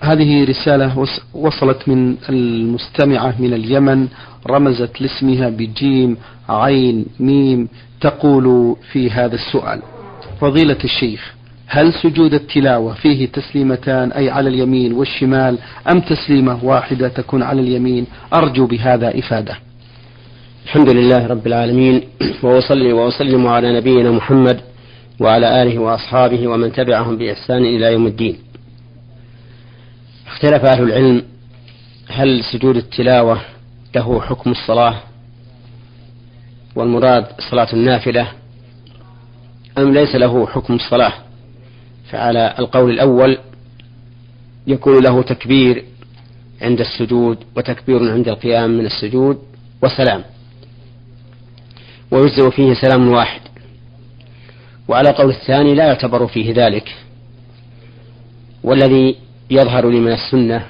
هذه رسالة وصلت من المستمعة من اليمن رمزت لاسمها بجيم عين ميم تقول في هذا السؤال. فضيلة الشيخ هل سجود التلاوة فيه تسليمتان أي على اليمين والشمال أم تسليمة واحدة تكون على اليمين؟ أرجو بهذا إفادة. الحمد لله رب العالمين وأصلي وأسلم على نبينا محمد وعلى آله وأصحابه ومن تبعهم بإحسان إلى يوم الدين. اختلف أهل العلم هل سجود التلاوة له حكم الصلاة والمراد صلاة النافلة أم ليس له حكم الصلاة؟ فعلى القول الأول يكون له تكبير عند السجود وتكبير عند القيام من السجود وسلام. ويجزئ فيه سلام واحد. وعلى قول الثاني لا يعتبر فيه ذلك. والذي يظهر لي من السنة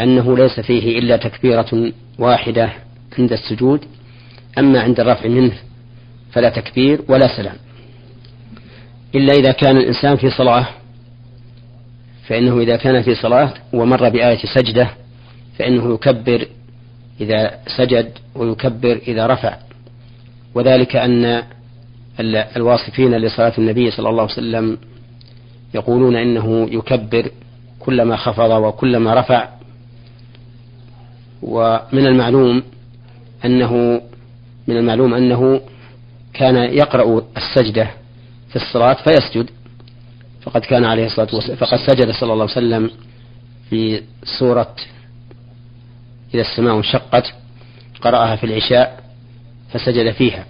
أنه ليس فيه إلا تكبيرة واحدة عند السجود أما عند الرفع منه فلا تكبير ولا سلام. إلا إذا كان الإنسان في صلاة فإنه إذا كان في صلاة ومر بآية سجدة فإنه يكبر إذا سجد ويكبر إذا رفع. وذلك أن الواصفين لصلاة النبي صلى الله عليه وسلم يقولون إنه يكبر كلما خفض وكلما رفع. ومن المعلوم أنه من المعلوم أنه كان يقرأ السجدة في الصلاة فيسجد. فقد كان عليه الصلاة والسلام فقد سجد صلى الله عليه وسلم في سورة إذا السماء انشقت قرأها في العشاء فسجد فيها.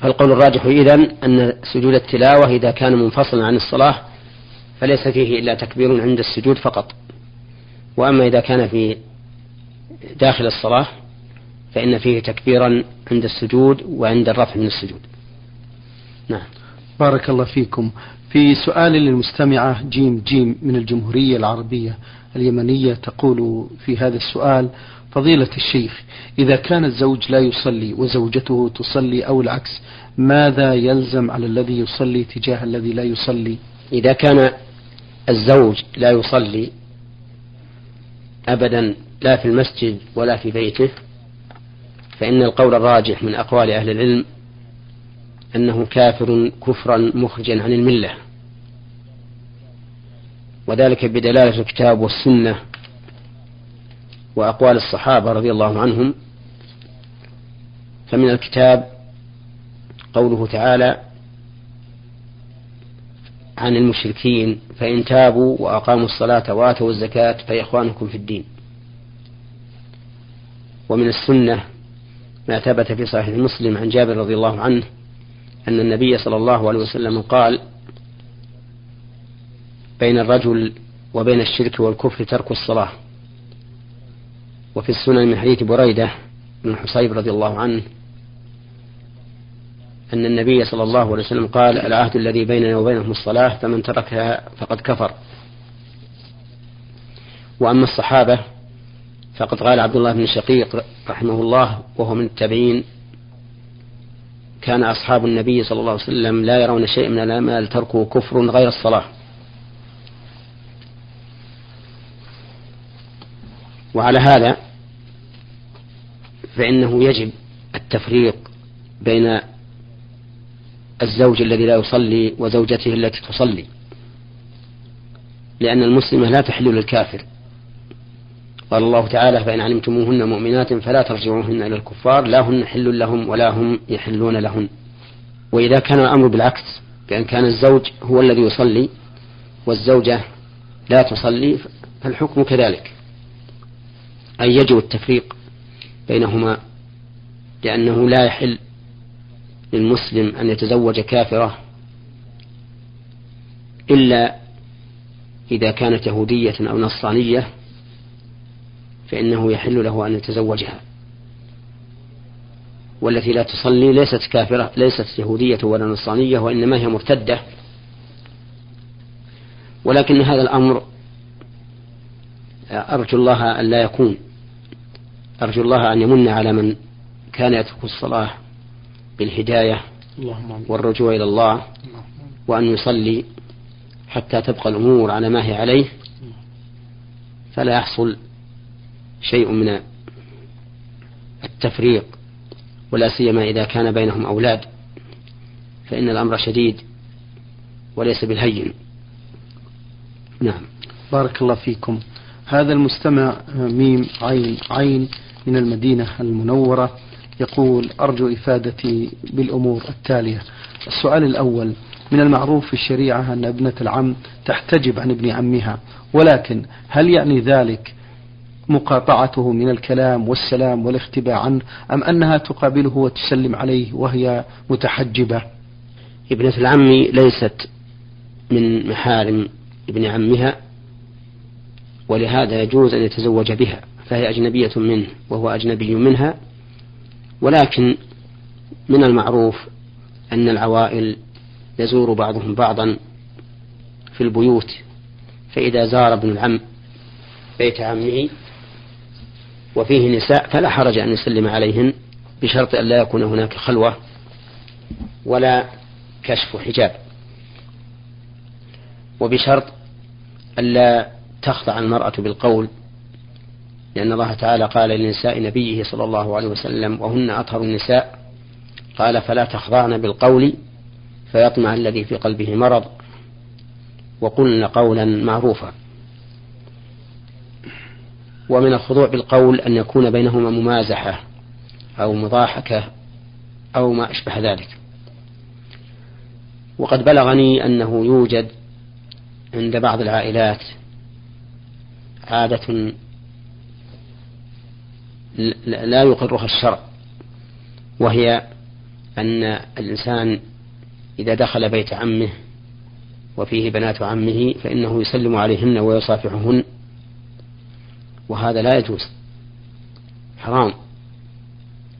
فالقول الراجح إذن أن سجود التلاوة إذا كان منفصلا عن الصلاة فليس فيه إلا تكبير عند السجود فقط. وأما إذا كان في داخل الصلاة فإن فيه تكبيرا عند السجود وعند الرفع من السجود. نعم. بارك الله فيكم. في سؤال للمستمعة جيم جيم من الجمهورية العربية اليمنية تقول في هذا السؤال فضيلة الشيخ إذا كان الزوج لا يصلي وزوجته تصلي أو العكس ماذا يلزم على الذي يصلي تجاه الذي لا يصلي؟ إذا كان الزوج لا يصلي أبدا لا في المسجد ولا في بيته فإن القول الراجح من أقوال أهل العلم أنه كافر كفرا مخرجا عن الملة. وذلك بدلالة الكتاب والسنة وأقوال الصحابة رضي الله عنهم. فمن الكتاب قوله تعالى عن المشركين فإن تابوا وأقاموا الصلاة وآتوا الزكاة فإخوانكم في الدين. ومن السنة ما ثبت في صحيح مسلم عن جابر رضي الله عنه أن النبي صلى الله عليه وسلم قال بين الرجل وبين الشرك والكفر ترك الصلاة. وفي السنن من حديث بريدة بن الحصيب رضي الله عنه أن النبي صلى الله عليه وسلم قال العهد الذي بيننا وبينهم الصلاة فمن تركها فقد كفر. وأما الصحابة فقد قال عبد الله بن شقيق رحمه الله وهو من التابعين كان أصحاب النبي صلى الله عليه وسلم لا يرون شيء من الأعمال تركه كفر غير الصلاة. وعلى هذا فإنه يجب التفريق بين الزوج الذي لا يصلي وزوجته التي تصلي. لأن المسلمة لا تحل للكافر. قال الله تعالى فإن علمتموهن مؤمنات فلا ترجعوهن إلى الكفار لا هن حل لهم ولا هم يحلون لهن. وإذا كان الأمر بالعكس بأن كان الزوج هو الذي يصلي والزوجة لا تصلي فالحكم كذلك. أي يجب التفريق بينهما لأنه لا يحل للمسلم أن يتزوج كافرة إلا إذا كانت يهودية أو نصرانية فإنه يحل له أن يتزوجها والتي لا تصلي ليست كافرة ليست يهودية ولا نصرانية وإنما هي مرتدة. ولكن هذا الأمر أرجو الله أن لا يكون أرجو الله أن يمن على من كان يترك الصلاة بالهداية والرجوع إلى الله وأن يصلي حتى تبقى الأمور على ما هي عليه فلا يحصل شيء من التفريق ولا سيما إذا كان بينهم أولاد فإن الأمر شديد وليس بالهين. نعم. بارك الله فيكم. هذا المستمع ميم عين عين من المدينة المنورة. يقول أرجو إفادتي بالأمور التالية. السؤال الأول من المعروف في الشريعة أن ابنة العم تحتجب عن ابن عمها ولكن هل يعني ذلك مقاطعته من الكلام والسلام والاختباء عنه أم أنها تقابله وتسلم عليه وهي متحجبة؟ ابنة العم ليست من محارم ابن عمها ولهذا يجوز أن يتزوج بها فهي أجنبية منه وهو أجنبي منها ولكن من المعروف أن العوائل يزور بعضهم بعضا في البيوت فإذا زار ابن العم بيت عمه وفيه نساء فلا حرج أن يسلم عليهن بشرط أن لا يكون هناك خلوة ولا كشف حجاب وبشرط ألا تخضع المرأة بالقول لأن الله تعالى قال لنساء نبيه صلى الله عليه وسلم وهن أطهر النساء قال فلا تخضعن بالقول فيطمع الذي في قلبه مرض وقلن قولا معروفا. ومن الخضوع بالقول أن يكون بينهما ممازحة أو مضاحكة أو ما أشبه ذلك. وقد بلغني أنه يوجد عند بعض العائلات عادة لا يقرها الشرع وهي أن الإنسان إذا دخل بيت عمه وفيه بنات عمه فإنه يسلم عليهن ويصافحهن وهذا لا يجوز حرام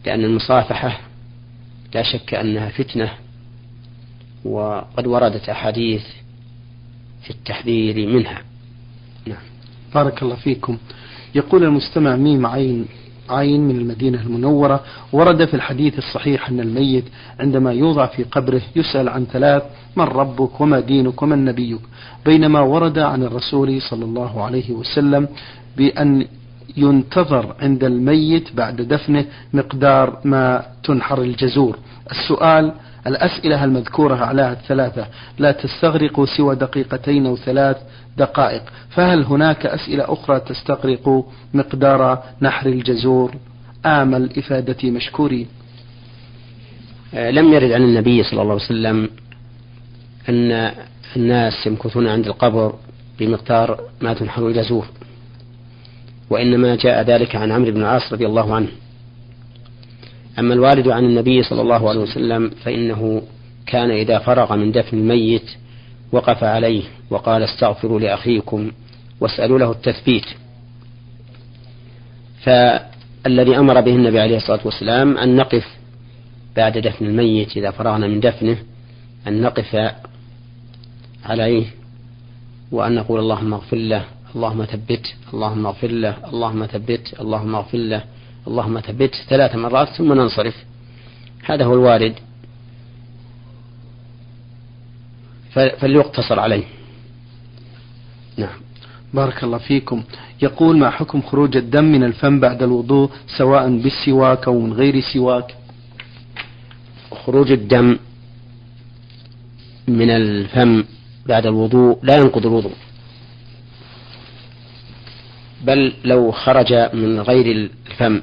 لأن المصافحة لا شك أنها فتنة وقد وردت أحاديث في التحذير منها. نعم. بارك الله فيكم. يقول المستمع ميم عين عين من المدينة المنورة ورد في الحديث الصحيح أن الميت عندما يوضع في قبره يسأل عن ثلاث من ربك وما دينك ومن نبيك؟ بينما ورد عن الرسول صلى الله عليه وسلم بأن ينتظر عند الميت بعد دفنه مقدار ما تنحر الجزور. السؤال الأسئلة المذكورة أعلاها الثلاثة لا تستغرق سوى دقيقتين أو ثلاث دقائق. فهل هناك أسئلة أخرى تستغرق مقدار نحر الجزور؟ آمل إفادتي مشكورين آه، لم يرد عن النبي صلى الله عليه وسلم أن الناس يمكثون عند القبر بمقدار ما تنحر الجزور وإنما جاء ذلك عن عمرو بن العاص رضي الله عنه. أما الوارد عن النبي صلى الله عليه وسلم فإنه كان إذا فرغ من دفن الميت وقف عليه وقال استغفروا لأخيكم واسألوا له التثبيت. فالذي أمر به النبي عليه الصلاة والسلام أن نقف بعد دفن الميت إذا فرغنا من دفنه أن نقف عليه وأن نقول اللهم اغفر له اللهم ثبت اللهم اغفر له اللهم ثبت اللهم اغفر له. اللهم ثبت ثلاث مرات ثم ننصرف. هذا هو الوارد. فليقتصر عليه. نعم. بارك الله فيكم. يقول ما حكم خروج الدم من الفم بعد الوضوء سواء بالسواك أو من غير سواك؟ خروج الدم من الفم بعد الوضوء لا ينقض الوضوء. بل لو خرج من غير الفم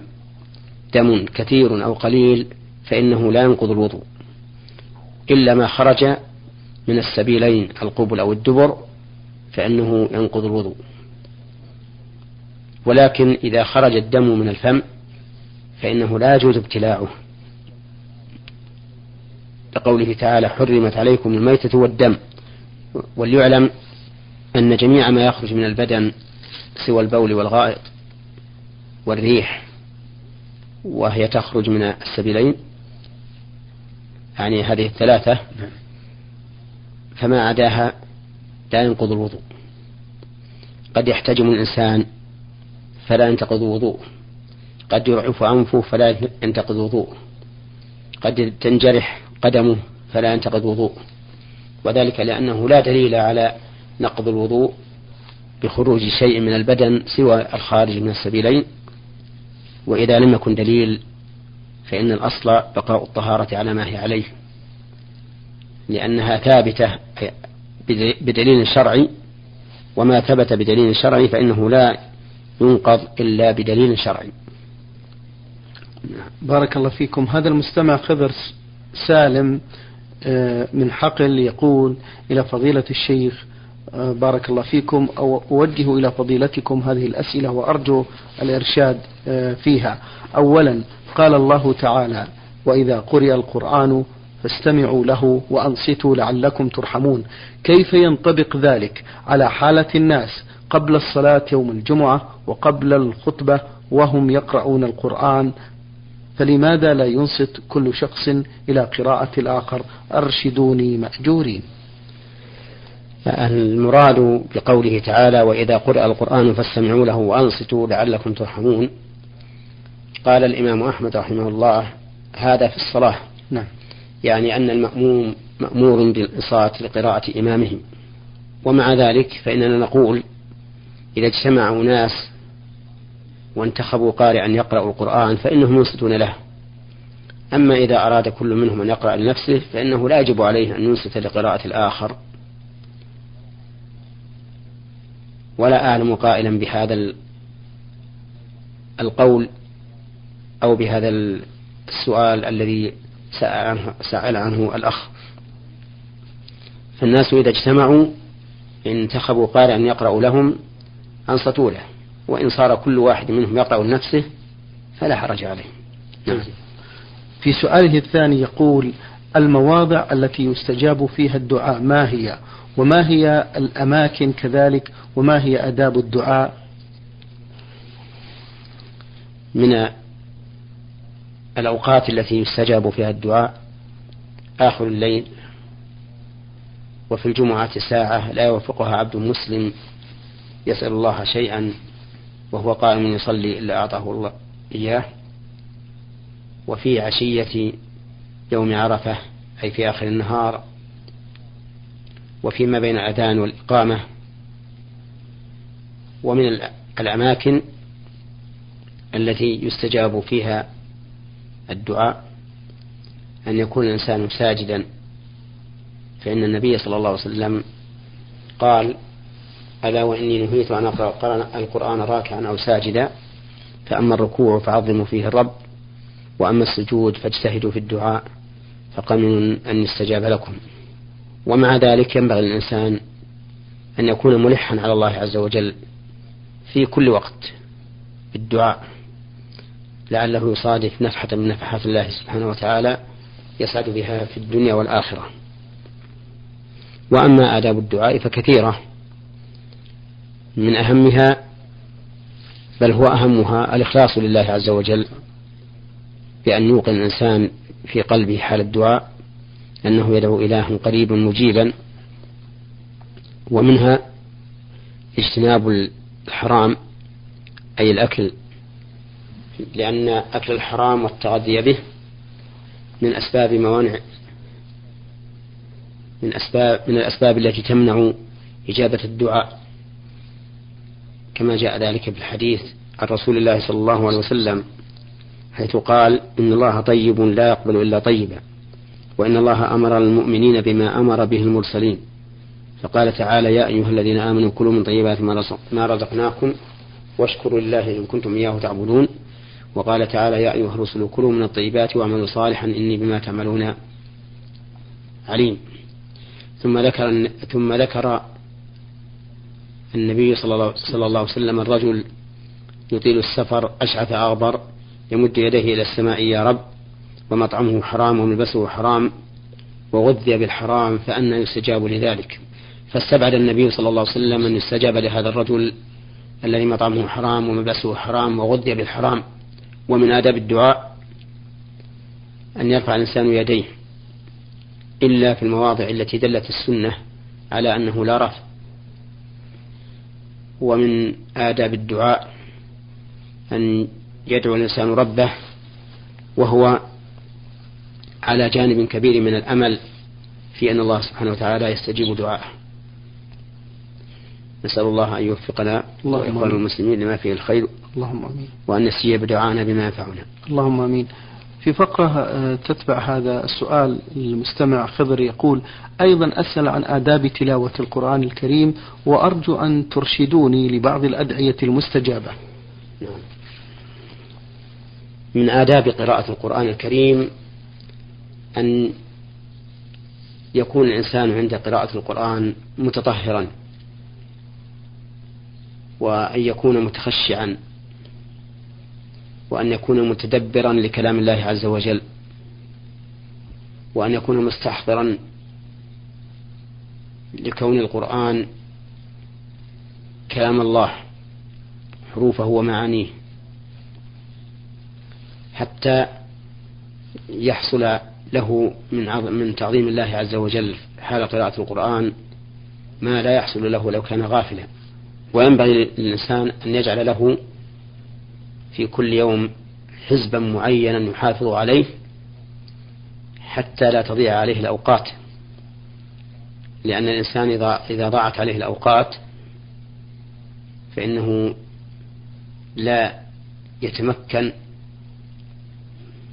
دم كثير أو قليل فإنه لا ينقض الوضوء إلا ما خرج من السبيلين القبل أو الدبر فإنه ينقض الوضوء. ولكن إذا خرج الدم من الفم فإنه لا يجوز ابتلاعه. لقوله تعالى حرمت عليكم الميتة والدم وليعلم أن جميع ما يخرج من البدن سوى البول والغائط والريح. وهي تخرج من السبيلين. يعني هذه الثلاثة فما عداها لا ينقض الوضوء. قد يحتجم الإنسان فلا ينتقض وضوء قد يرعف أنفه فلا ينتقض وضوء قد تنجرح قدمه فلا ينتقض وضوء وذلك لأنه لا دليل على نقض الوضوء بخروج شيء من البدن سوى الخارج من السبيلين. وإذا لم يكن دليل فإن الأصل بقاء الطهارة على ما هي عليه لأنها ثابتة بدليل شرعي وما ثبت بدليل شرعي فإنه لا ينقض إلا بدليل شرعي. بارك الله فيكم. هذا المستمع خضر سالم آه، من حقل يقول إلى فضيلة الشيخ بارك الله فيكم أو أوجه إلى فضيلتكم هذه الأسئلة وأرجو الإرشاد آه، فيها. أولا قال الله تعالى وإذا قرئ القرآن فاستمعوا له وأنصتوا لعلكم ترحمون. كيف ينطبق ذلك؟ على حالة الناس قبل الصلاة يوم الجمعة وقبل الخطبة وهم يقرؤون القرآن فلماذا لا ينصت كل شخص إلى قراءة الآخر؟ أرشدوني مأجورين. المراد بقوله تعالى وإذا قرأ القرآن فاستمعوا له وأنصتوا لعلكم ترحمون. قال الإمام أحمد رحمه الله هذا في الصلاة. نعم. يعني أن المأموم مأمور بالإنصات لقراءة إمامهم ومع ذلك فإننا نقول إذا اجتمع ناس وانتخبوا قارئا يقرأ القرآن فإنهم ينصتون له. أما إذا أراد كل منهم أن يقرأ لنفسه فإنه لا يجب عليه أن ينصت لقراءة الآخر. ولا أعلم قائلا بهذا القول أو بهذا السؤال الذي سأل عنه, سأل عنه الأخ فالناس إذا اجتمعوا انتخبوا قارئا يقرأ لهم أنصتوا له وإن صار كل واحد منهم يقرأ لنفسه فلا حرج عليه نعم. في سؤاله الثاني يقول المواضع التي يستجاب فيها الدعاء. ما هي؟ وما هي الأماكن كذلك؟ وما هي أداب الدعاء؟ من الأوقات التي يستجاب فيها الدعاء آخر الليل وفي الجمعة ساعة لا يوفقها عبد مسلم يسأل الله شيئا وهو قائم يصلي إلا أعطاه الله إياه وفي عشية يوم عرفة أي في آخر النهار وفيما بين الأذان والإقامة. ومن الأماكن التي يستجاب فيها الدعاء أن يكون الإنسان ساجدا. فإن النبي صلى الله عليه وسلم قال ألا وإني نهيت أن أقرأ القرآن راكعا أو ساجدا فأما الركوع فعظموا فيه الرب وأما السجود فاجتهدوا في الدعاء. فقمن أن يستجاب لكم. ومع ذلك ينبغي للإنسان أن يكون ملحا على الله عز وجل في كل وقت بالدعاء. لعله يصادف نفحة من نفحات الله سبحانه وتعالى يسعد بها في الدنيا والآخرة. وأما آداب الدعاء فكثيرة. من أهمها بل هو أهمها الإخلاص لله عز وجل بأن يوقن الإنسان في قلبه حال الدعاء أنه يدعو إله قريب مجيبا ومنها اجتناب الحرام أي الأكل لأن أكل الحرام والتغذية به من أسباب موانع من أسباب من الأسباب التي تمنع إجابة الدعاء. كما جاء ذلك في الحديث عن رسول الله صلى الله عليه وسلم حيث قال إن الله طيب لا يقبل إلا طيبا وإن الله أمر المؤمنين بما أمر به المرسلين. فقال تعالى يا أيها الذين آمنوا كلوا من طيبات ما رزقناكم واشكروا لله إن كنتم إياه تعبدون. وقال تعالى يا أيها الرسل كلوا من الطيبات واعملوا صالحا إني بما تعملون عليم. ثم ذكر ثم ذكر النبي صلى الله, صلى الله عليه وسلم الرجل يطيل السفر أشعث أغبر يمد يديه إلى السماء يا رب ومطعمه حرام وملبسه حرام وغذي بالحرام فأنا يستجاب لذلك. فاستبعد النبي صلى الله عليه وسلم أن يستجاب لهذا الرجل الذي مطعمه حرام وملبسه حرام وغذي بالحرام. ومن آداب الدعاء أن يرفع الإنسان يديه إلا في المواضع التي دلت السنة على أنه لا رفع. ومن آداب الدعاء أن يدعو الإنسان ربه وهو على جانب كبير من الأمل في أن الله سبحانه وتعالى يستجيب دعاءه. نسأل الله أن يوفقنا وإخوان المسلمين لما فيه الخير اللهم آمين. وأن نستجيب دعانا بما ينفعنا. اللهم آمين. في فقرة آه، تتبع هذا السؤال المستمع خضر يقول أيضا أسأل عن آداب تلاوة القرآن الكريم وأرجو أن ترشدوني لبعض الأدعية المستجابة. نعم. من آداب قراءة القرآن الكريم أن يكون الإنسان عند قراءة القرآن متطهرا وأن يكون متخشعا وأن يكون متدبرا لكلام الله عز وجل وأن يكون مستحضرا لكون القرآن كلام الله حروفه ومعانيه. حتى يحصل له من من تعظيم الله عز وجل حال قراءة القرآن ما لا يحصل له لو كان غافلا. وينبغي للإنسان أن يجعل له في كل يوم حزبا معينا يحافظ عليه حتى لا تضيع عليه الأوقات. لأن الإنسان إذا إذا ضاعت عليه الأوقات فإنه لا يتمكن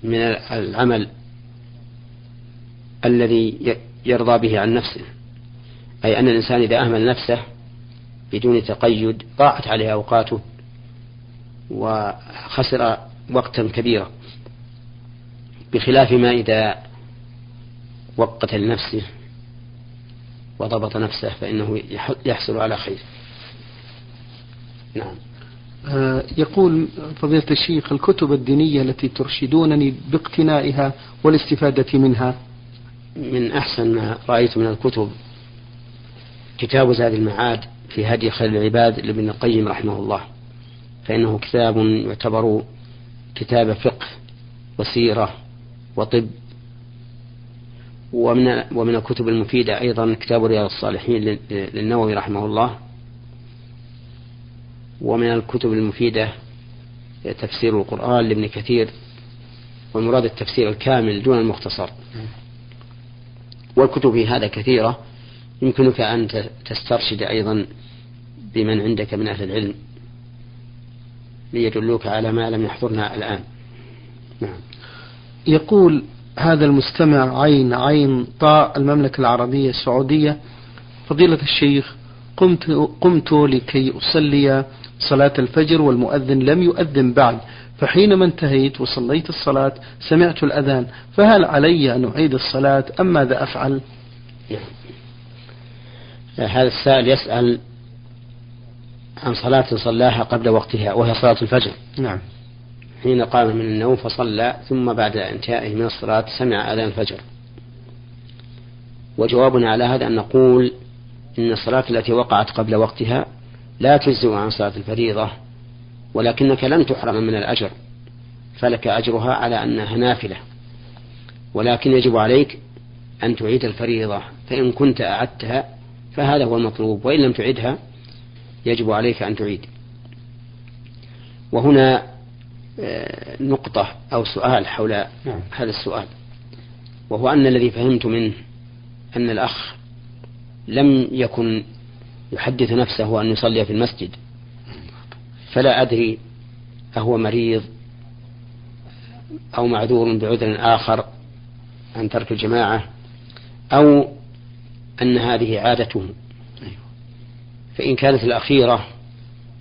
من العمل الذي يرضى به عن نفسه. أي أن الإنسان إذا أهمل نفسه بدون تقيد ضاعت عليه أوقاته وخسر وقتا كبيرا. بخلاف ما إذا وقت لنفسه وضبط نفسه فإنه يحصل على خير. نعم. يقول فضيلة الشيخ الكتب الدينية التي ترشدونني باقتنائها والاستفادة منها؟ من أحسن ما رأيت من الكتب كتاب زاد المعاد في هدي خير العباد لابن القيم رحمه الله فإنه كتاب يعتبر كتاب فقه وسيرة وطب. ومن ومن الكتب المفيدة أيضا كتاب رياض الصالحين للنووي رحمه الله ومن الكتب المفيدة تفسير القرآن لابن كثير والمراد التفسير الكامل دون المختصر والكتب في هذا كثيرة يمكنك أن تسترشد أيضا بمن عندك من أهل العلم ليدلوك على ما لم يحضرنا الآن نعم. يقول هذا المستمع عين عين طاء المملكة العربية السعودية فضيلة الشيخ قمت قمت لكي أصلي صلاة الفجر والمؤذن لم يؤذن بعد فحينما انتهيت وصليت الصلاة سمعت الأذان فهل علي أن أعيد الصلاة أم ماذا أفعل؟ هذا السائل يسأل عن صلاة صلاها قبل وقتها وهي صلاة الفجر. نعم. حين قام من النوم فصلى ثم بعد انتهائه من الصلاة سمع أذان الفجر. وجوابنا على هذا أن نقول إن الصلاة التي وقعت قبل وقتها لا تجزئ عن صلاة الفريضة ولكنك لن تحرم من الأجر فلك أجرها على أنها نافلة ولكن يجب عليك أن تعيد الفريضة فإن كنت أعدتها فهذا هو المطلوب وإن لم تعدها يجب عليك أن تعيد وهنا آه، نقطة أو سؤال حول نعم. هذا السؤال وهو أن الذي فهمت منه أن الأخ لم يكن يحدث نفسه أن يصلي في المسجد. فلا أدري أهو مريض أو معذور بعذر آخر عن ترك الجماعة أو أن هذه عادته فإن كانت الأخيرة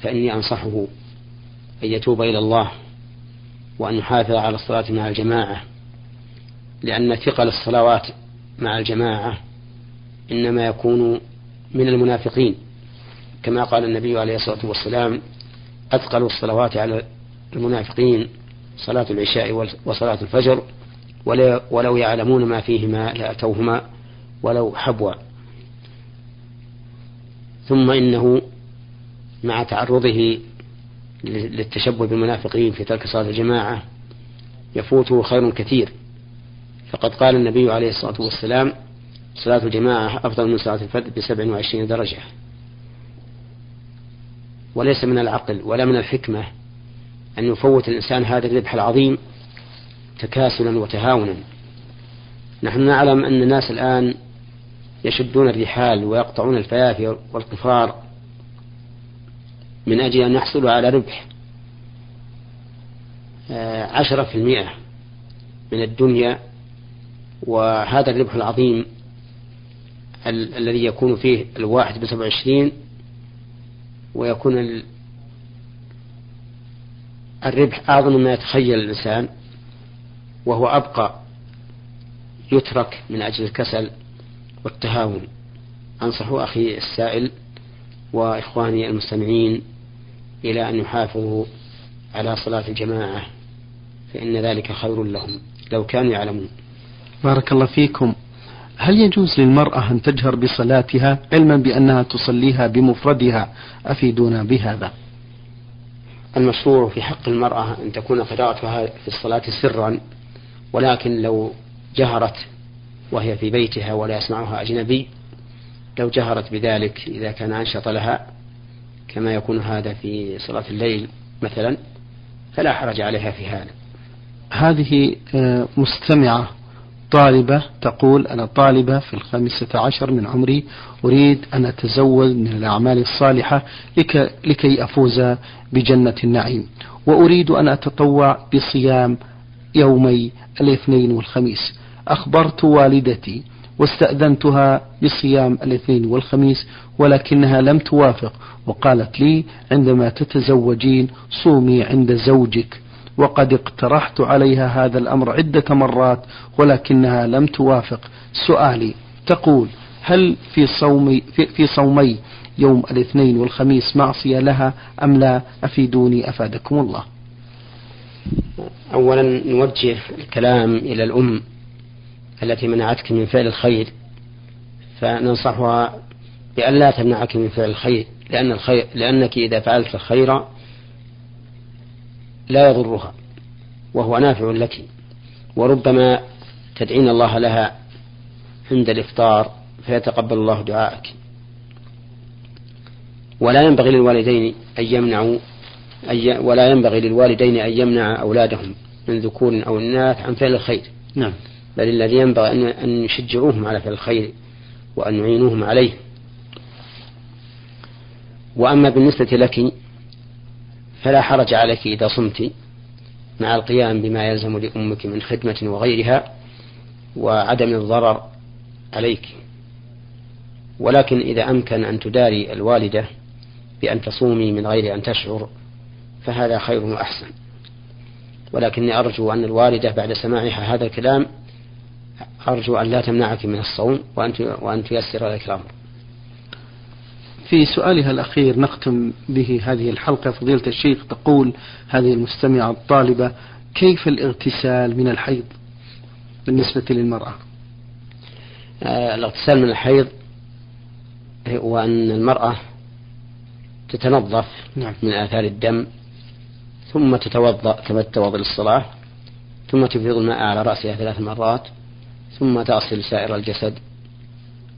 فإني أنصحه أن يتوب إلى الله وأن يحافظ على الصلاة مع الجماعة لأن ثقل الصلوات مع الجماعة إنما يكون من المنافقين. كما قال النبي عليه الصلاة والسلام أثقل الصلوات على المنافقين صلاة العشاء وصلاة الفجر ولو يعلمون ما فيهما لأتوهما ولو حبوا. ثم إنه مع تعرضه للتشبه بالمنافقين في ترك صلاة الجماعة يفوته خير كثير. فقد قال النبي عليه الصلاة والسلام صلاة الجماعة أفضل من صلاة الفرد بسبع وعشرين درجة. وليس من العقل ولا من الحكمة أن يفوت الإنسان هذا الربح العظيم تكاسلا وتهاونا. نحن نعلم أن الناس الآن يشدون الرحال ويقطعون الفيافي والقفار من أجل أن يحصلوا على ربح آه، عشرة في المئة من الدنيا. وهذا الربح العظيم ال- الذي يكون فيه الواحد بسبع وعشرين ويكون الربح أعظم مما يتخيل الإنسان وهو أبقى يترك من أجل الكسل والتهاون. أنصح أخي السائل وإخواني المستمعين إلى أن يحافظوا على صلاة الجماعة فإن ذلك خير لهم لو كانوا يعلمون. بارك الله فيكم. هل يجوز للمرأة أن تجهر بصلاتها علما بأنها تصليها بمفردها؟ أفيدونا بهذا. المشروع في حق المرأة أن تكون قراءتها في الصلاة سرا ولكن لو جهرت وهي في بيتها ولا يسمعها أجنبي لو جهرت بذلك إذا كان أنشط لها كما يكون هذا في صلاة الليل مثلا فلا حرج عليها في هذا. هذه آه، مستمعة طالبة تقول أنا طالبة في الخامسة عشر من عمري أريد أن أتزود من الأعمال الصالحة لك لكي أفوز بجنة النعيم. وأريد أن أتطوع بصيام يومي الاثنين والخميس. أخبرت والدتي واستأذنتها بصيام الاثنين والخميس ولكنها لم توافق وقالت لي عندما تتزوجين صومي عند زوجك. وقد اقترحت عليها هذا الأمر عدة مرات ولكنها لم توافق. سؤالي تقول هل في صومي في, في صومي يوم الاثنين والخميس معصية لها أم لا؟ أفيدوني أفادكم الله. أولا نوجه الكلام إلى الأم التي منعتك من فعل الخير فننصحها بأن لا تمنعك من فعل الخير لأن الخير لأنك إذا فعلت الخير لا يضرها وهو نافع لك. وربما تدعين الله لها عند الإفطار فيتقبل الله دعاءك ولا ينبغي للوالدين أن يمنعوا أن ولا ينبغي للوالدين أن يمنع أولادهم من ذكور أو إناث عن فعل الخير. نعم. بل الذي ينبغي أن أن يشجعوهم على فعل الخير وأن يعينوهم عليه. وأما بالنسبة لك فلا حرج عليك إذا صمت مع القيام بما يلزم لأمك من خدمة وغيرها وعدم الضرر عليك ولكن إذا أمكن أن تداري الوالدة بأن تصومي من غير أن تشعر فهذا خير وأحسن ولكني أرجو أن الوالدة بعد سماعها هذا الكلام أرجو أن لا تمنعك من الصوم وأن تيسر لك الأمر. في سؤالها الأخير نختم به هذه الحلقة فضيلة الشيخ تقول هذه المستمعة الطالبة كيف الاغتسال من الحيض بالنسبة للمرأة آه الاغتسال من الحيض هو أن المرأة تتنظف نعم. من آثار الدم ثم تتوضأ كما تتوضأ للصلاة ثم تفيض الماء على رأسها ثلاث مرات ثم تغسل سائر الجسد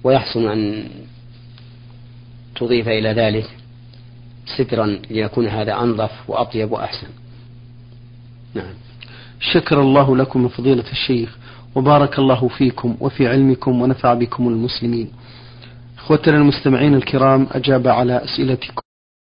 ويحسن أن تضيف إلى ذلك سترا ليكون هذا أنظف وأطيب وأحسن. نعم. شكر الله لكم فضيلة الشيخ وبارك الله فيكم وفي علمكم ونفع بكم المسلمين. إخوتنا المستمعين الكرام أجاب على أسئلتكم.